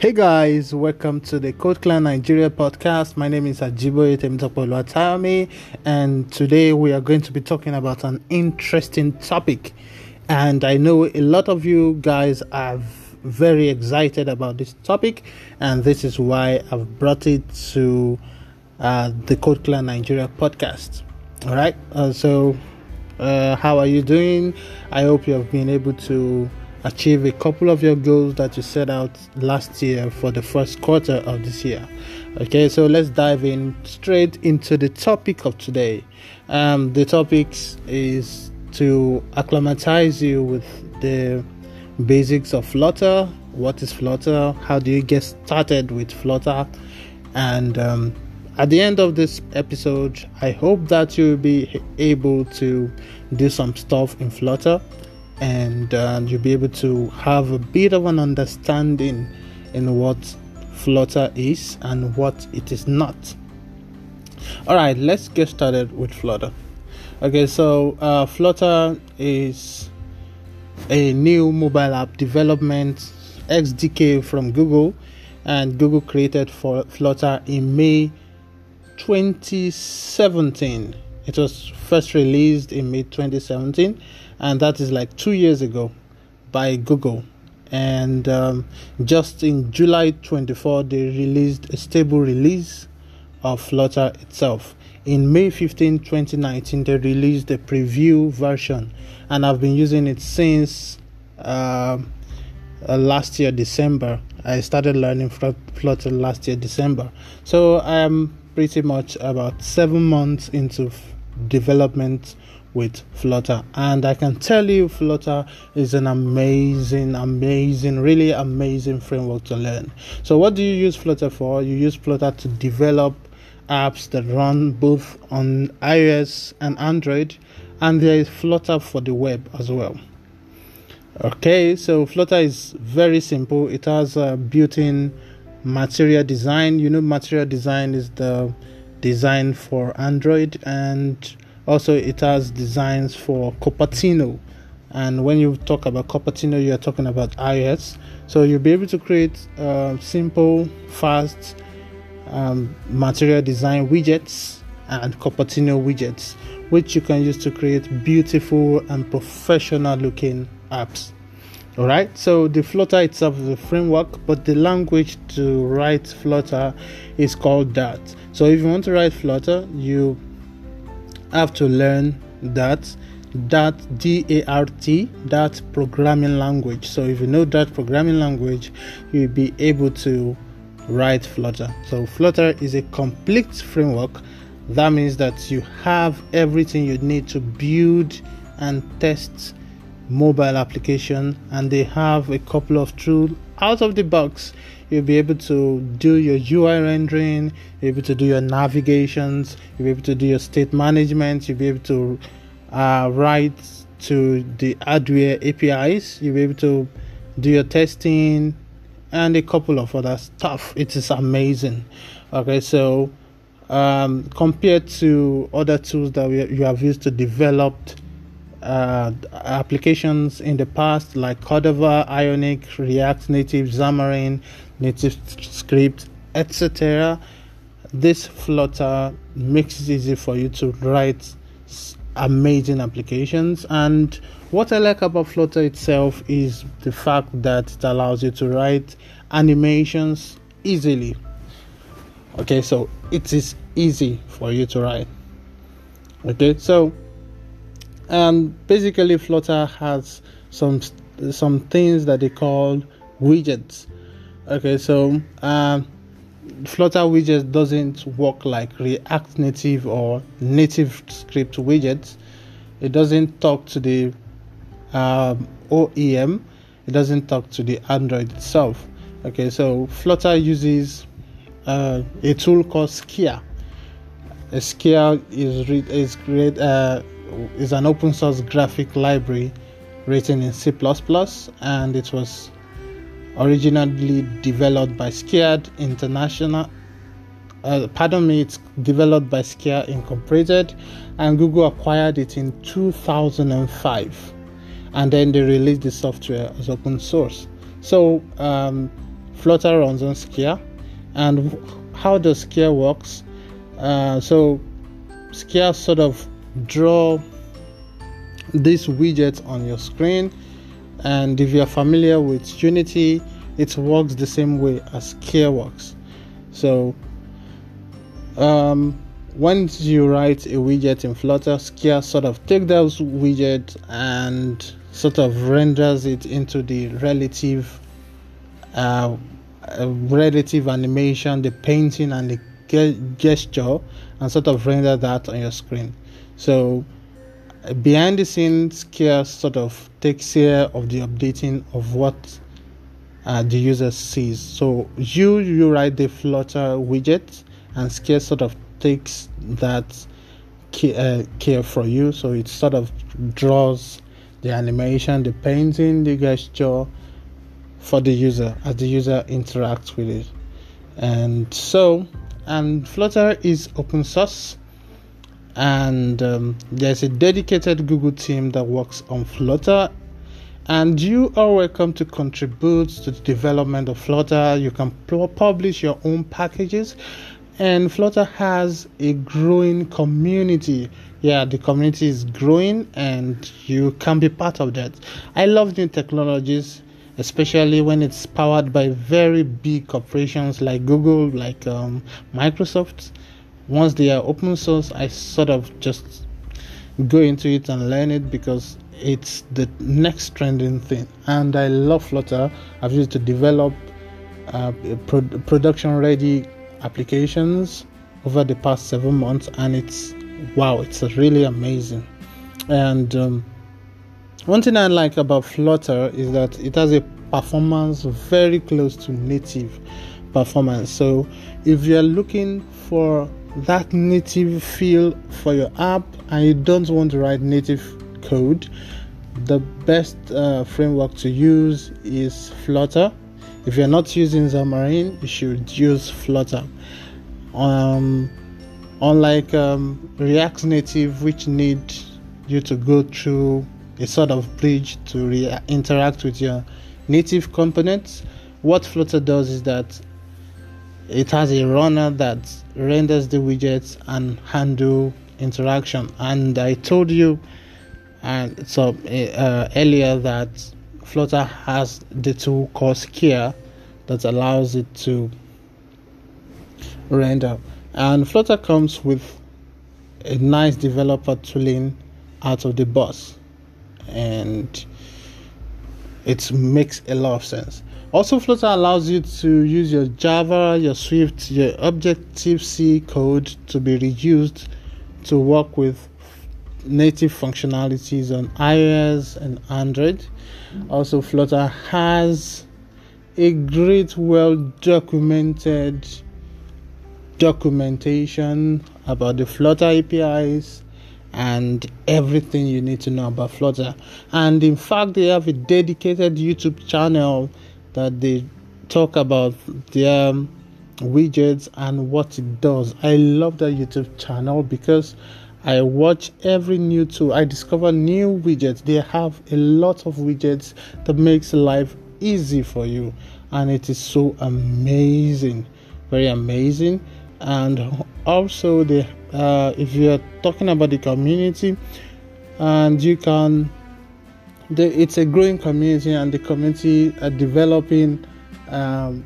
Hey guys, welcome to the Code Clan Nigeria podcast. My name is Ajiboye Temitokolo Atayami, and today we are going to be talking about an interesting topic. And I know a lot of you guys are very excited about this topic, and this is why I've brought it to uh, the Code Clan Nigeria podcast. All right, uh, so uh, how are you doing? I hope you have been able to achieve a couple of your goals that you set out last year for the first quarter of this year. Okay, so let's dive in straight into the topic of today. Um, the topic is to acclimatize you with the basics of Flutter. What is Flutter? How do you get started with Flutter? And um, at the end of this episode, I hope that you'll be able to do some stuff in Flutter and uh, you'll be able to have a bit of an understanding in what Flutter is and what it is not. All right, let's get started with Flutter. Okay, so uh, Flutter is a new mobile app development SDK from Google, and Google created for Flutter in May 2017. It was first released in mid 2017, and that is like two years ago by Google. And um, just in July 24, they released a stable release of Flutter itself. In May 15, 2019, they released a preview version, and I've been using it since uh, uh, last year, December. I started learning Flutter last year, December. So I'm pretty much about seven months into development with Flutter. And I can tell you, Flutter is an amazing, amazing, really amazing framework to learn. So, what do you use Flutter for? You use Flutter to develop apps that run both on iOS and Android, and there is Flutter for the web as well. Okay, so Flutter is very simple. It has a built-in material design. You know, material design is the design for Android and also, it has designs for Cupertino. And when you talk about Cupertino, you're talking about iOS. So you'll be able to create uh, simple, fast um, material design widgets and Cupertino widgets, which you can use to create beautiful and professional looking apps. Alright, so the Flutter itself is a framework, but the language to write Flutter is called Dart. So if you want to write Flutter, you have to learn that that DART that programming language. So if you know that programming language, you'll be able to write Flutter. So Flutter is a complete framework. That means that you have everything you need to build and test mobile application and they have a couple of tools out of the box you'll be able to do your UI rendering, you'll be able to do your navigations, you'll be able to do your state management, you'll be able to uh, write to the hardware APIs, you'll be able to do your testing and a couple of other stuff. It is amazing. Okay, so um, compared to other tools that we, you have used to develop uh, applications in the past like Cordova, Ionic, React Native, Xamarin, Native Script, etc. This Flutter makes it easy for you to write amazing applications. And what I like about Flutter itself is the fact that it allows you to write animations easily. Okay, so it is easy for you to write. Okay, so and basically Flutter has some some things that they call widgets. Okay, so um, Flutter widgets doesn't work like React Native or Native Script widgets. It doesn't talk to the um, OEM. It doesn't talk to the Android itself. Okay, so Flutter uses uh, a tool called Skia. Skia is re- is great. Uh, is an open source graphic library written in C++ and it was originally developed by Skiad International. Uh, pardon me, it's developed by Skia Incorporated, and Google acquired it in 2005, and then they released the software as open source. So, um, Flutter runs on Skia, and how the Skia works. Uh, so Skia sort of draw this widget on your screen, and if you are familiar with Unity, it works the same way as Skia works. So um, once you write a widget in Flutter, Skia sort of takes those widget and sort of renders it into the relative uh, uh, relative animation, the painting and the ge- gesture, and sort of render that on your screen. So behind the scenes, Skia sort of takes care of the updating of what uh, the user sees. So you you write the Flutter widget, and Skia sort of takes that care, uh, care for you. So it sort of draws the animation, the painting, the gesture for the user as the user interacts with it. And so, and Flutter is open source, and um, there's a dedicated Google team that works on Flutter. And you are welcome to contribute to the development of Flutter. You can publish your own packages and Flutter has a growing community. Yeah, the community is growing and you can be part of that. I love new technologies, especially when it's powered by very big corporations like Google, like um, Microsoft. Once they are open source, I sort of just go into it and learn it because it's the next trending thing. And I love Flutter. I've used to develop uh, pro- production ready applications over the past seven months, and it's wow, it's really amazing. And um, one thing I like about Flutter is that it has a performance very close to native performance. So if you're looking for that native feel for your app and you don't want to write native code, the best uh, framework to use is Flutter if you're not using Xamarin, you should use Flutter. Um, unlike um, React Native, which need you to go through a sort of bridge to re- interact with your native components, what Flutter does is that it has a runner that renders the widgets and handle interaction. And I told you and so uh, earlier that Flutter has the tool called Skia that allows it to render. And Flutter comes with a nice developer tooling out of the box, and it makes a lot of sense. Also, Flutter allows you to use your Java, your Swift, your Objective C code to be reused to work with native functionalities on iOS and Android. Also, Flutter has a great, well documented documentation about the Flutter APIs and everything you need to know about Flutter. And in fact, they have a dedicated YouTube channel that they talk about their widgets and what it does. I love that YouTube channel because I watch every new tool. I discover new widgets. They have a lot of widgets that makes life easy for you, and it is so amazing, very amazing. And also, the uh, if you are talking about the community, and you can, the, it's a growing community, and the community are developing um,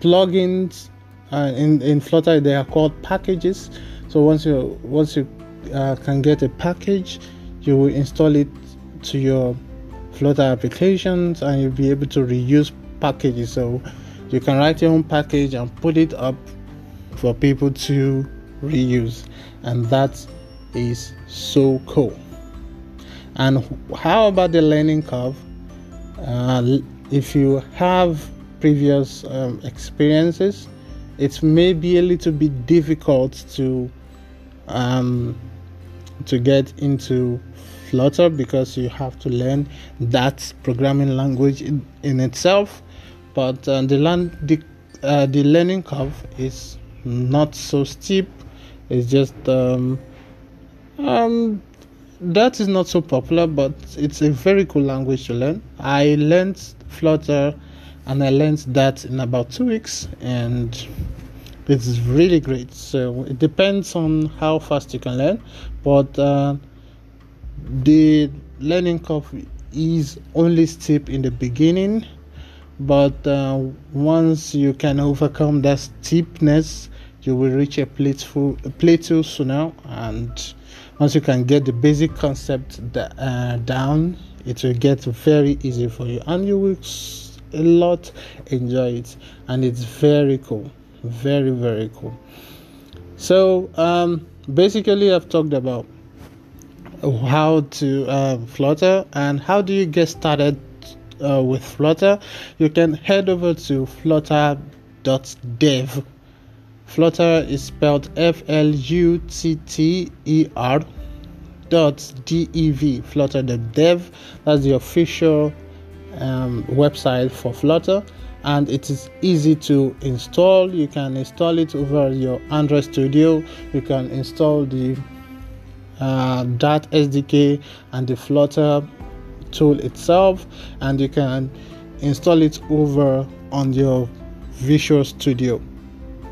plugins. Uh, in in Flutter, they are called packages. So once you once you uh, can get a package, you will install it to your Flutter applications and you'll be able to reuse packages. So you can write your own package and put it up for people to reuse, and that is so cool. And how about the learning curve? Uh, if you have previous um, experiences, it may be a little bit difficult to um, to get into Flutter because you have to learn that programming language in, in itself. But uh, the, learn, the, uh, the learning curve is not so steep. It's just um, um, that is not so popular, but it's a very cool language to learn. I learned Flutter and I learned that in about two weeks, and it's really great. So it depends on how fast you can learn, but uh, the learning curve is only steep in the beginning but uh, once you can overcome that steepness you will reach a plateau, a plateau sooner and once you can get the basic concept uh, down it will get very easy for you and you will a lot enjoy it and it's very cool very very cool. So um, basically i've talked about how to uh, flutter and how do you get started uh, with flutter? You can head over to flutter.dev flutter is spelled f-l-u-t-t-e-r dot dev. Flutter.dev that's the official um, website for flutter and it is easy to install. You can install it over your android studio. You can install the uh, Dart SDK and the Flutter tool itself, and you can install it over on your Visual Studio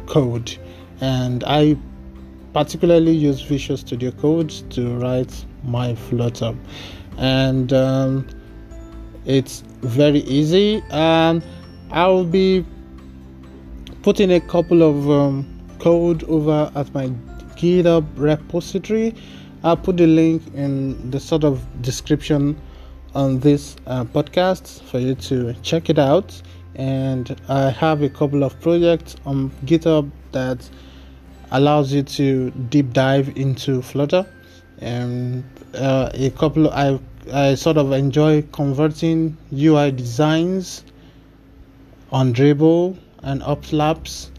Code. And I particularly use Visual Studio Code to write my Flutter, and um, it's very easy. And I'll be putting a couple of um, code over at my GitHub repository I'll put the link in the sort of description on this uh, podcast for you to check it out. And I have a couple of projects on GitHub that allows you to deep dive into Flutter. And uh, a couple, I I sort of enjoy converting UI designs on Dribbble and Uplabs,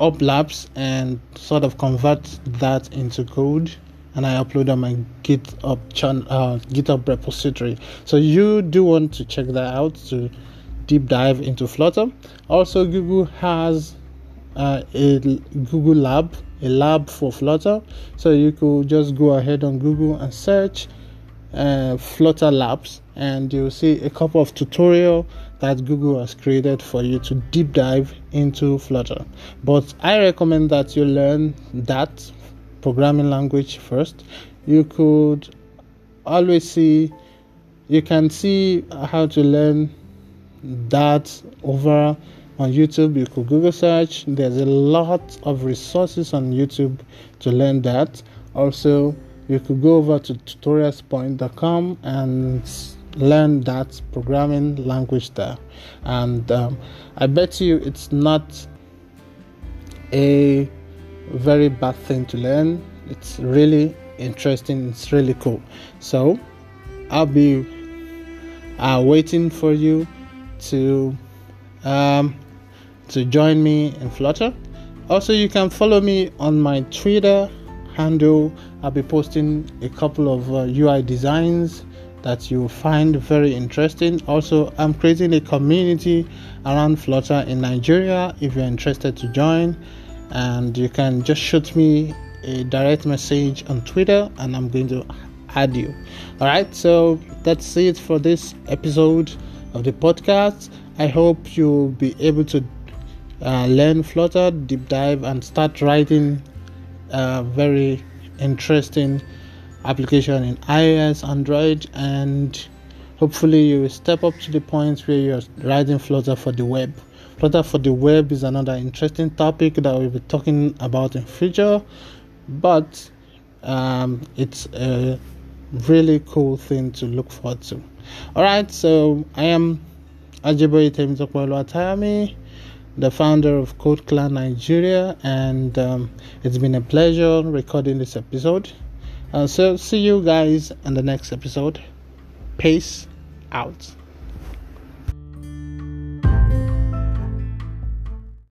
Uplabs, and sort of convert that into code and I upload on my GitHub channel, uh, GitHub repository. So you do want to check that out to deep dive into Flutter. Also, Google has uh, a Google Lab, a lab for Flutter. So you could just go ahead on Google and search uh, Flutter Labs, and you'll see a couple of tutorial that Google has created for you to deep dive into Flutter. But I recommend that you learn that programming language first you could always see you can see how to learn that over on YouTube. You could Google search. There's a lot of resources on YouTube to learn that. Also, you could go over to tutorialspoint.com and learn that programming language there. And um, I bet you it's not a very bad thing to learn. It's really interesting. It's really cool. So I'll be uh, waiting for you to um, to join me in Flutter. Also, you can follow me on my Twitter handle. I'll be posting a couple of uh, UI designs that you find very interesting. Also, I'm creating a community around Flutter in Nigeria if you're interested to join and you can just shoot me a direct message on Twitter and I'm going to add you. All right, so that's it for this episode of the podcast. I hope you'll be able to uh, learn Flutter, deep dive, and start writing a very interesting application in iOS, Android, and hopefully you will step up to the point where you're writing Flutter for the web. Flutter for the web is another interesting topic that we'll be talking about in future, but um, it's a really cool thing to look forward to. All right, so I am Ajiboye Temitokwelo Atayami, the founder of Code Clan Nigeria, and um, it's been a pleasure recording this episode. Uh, so, see you guys in the next episode. Peace out.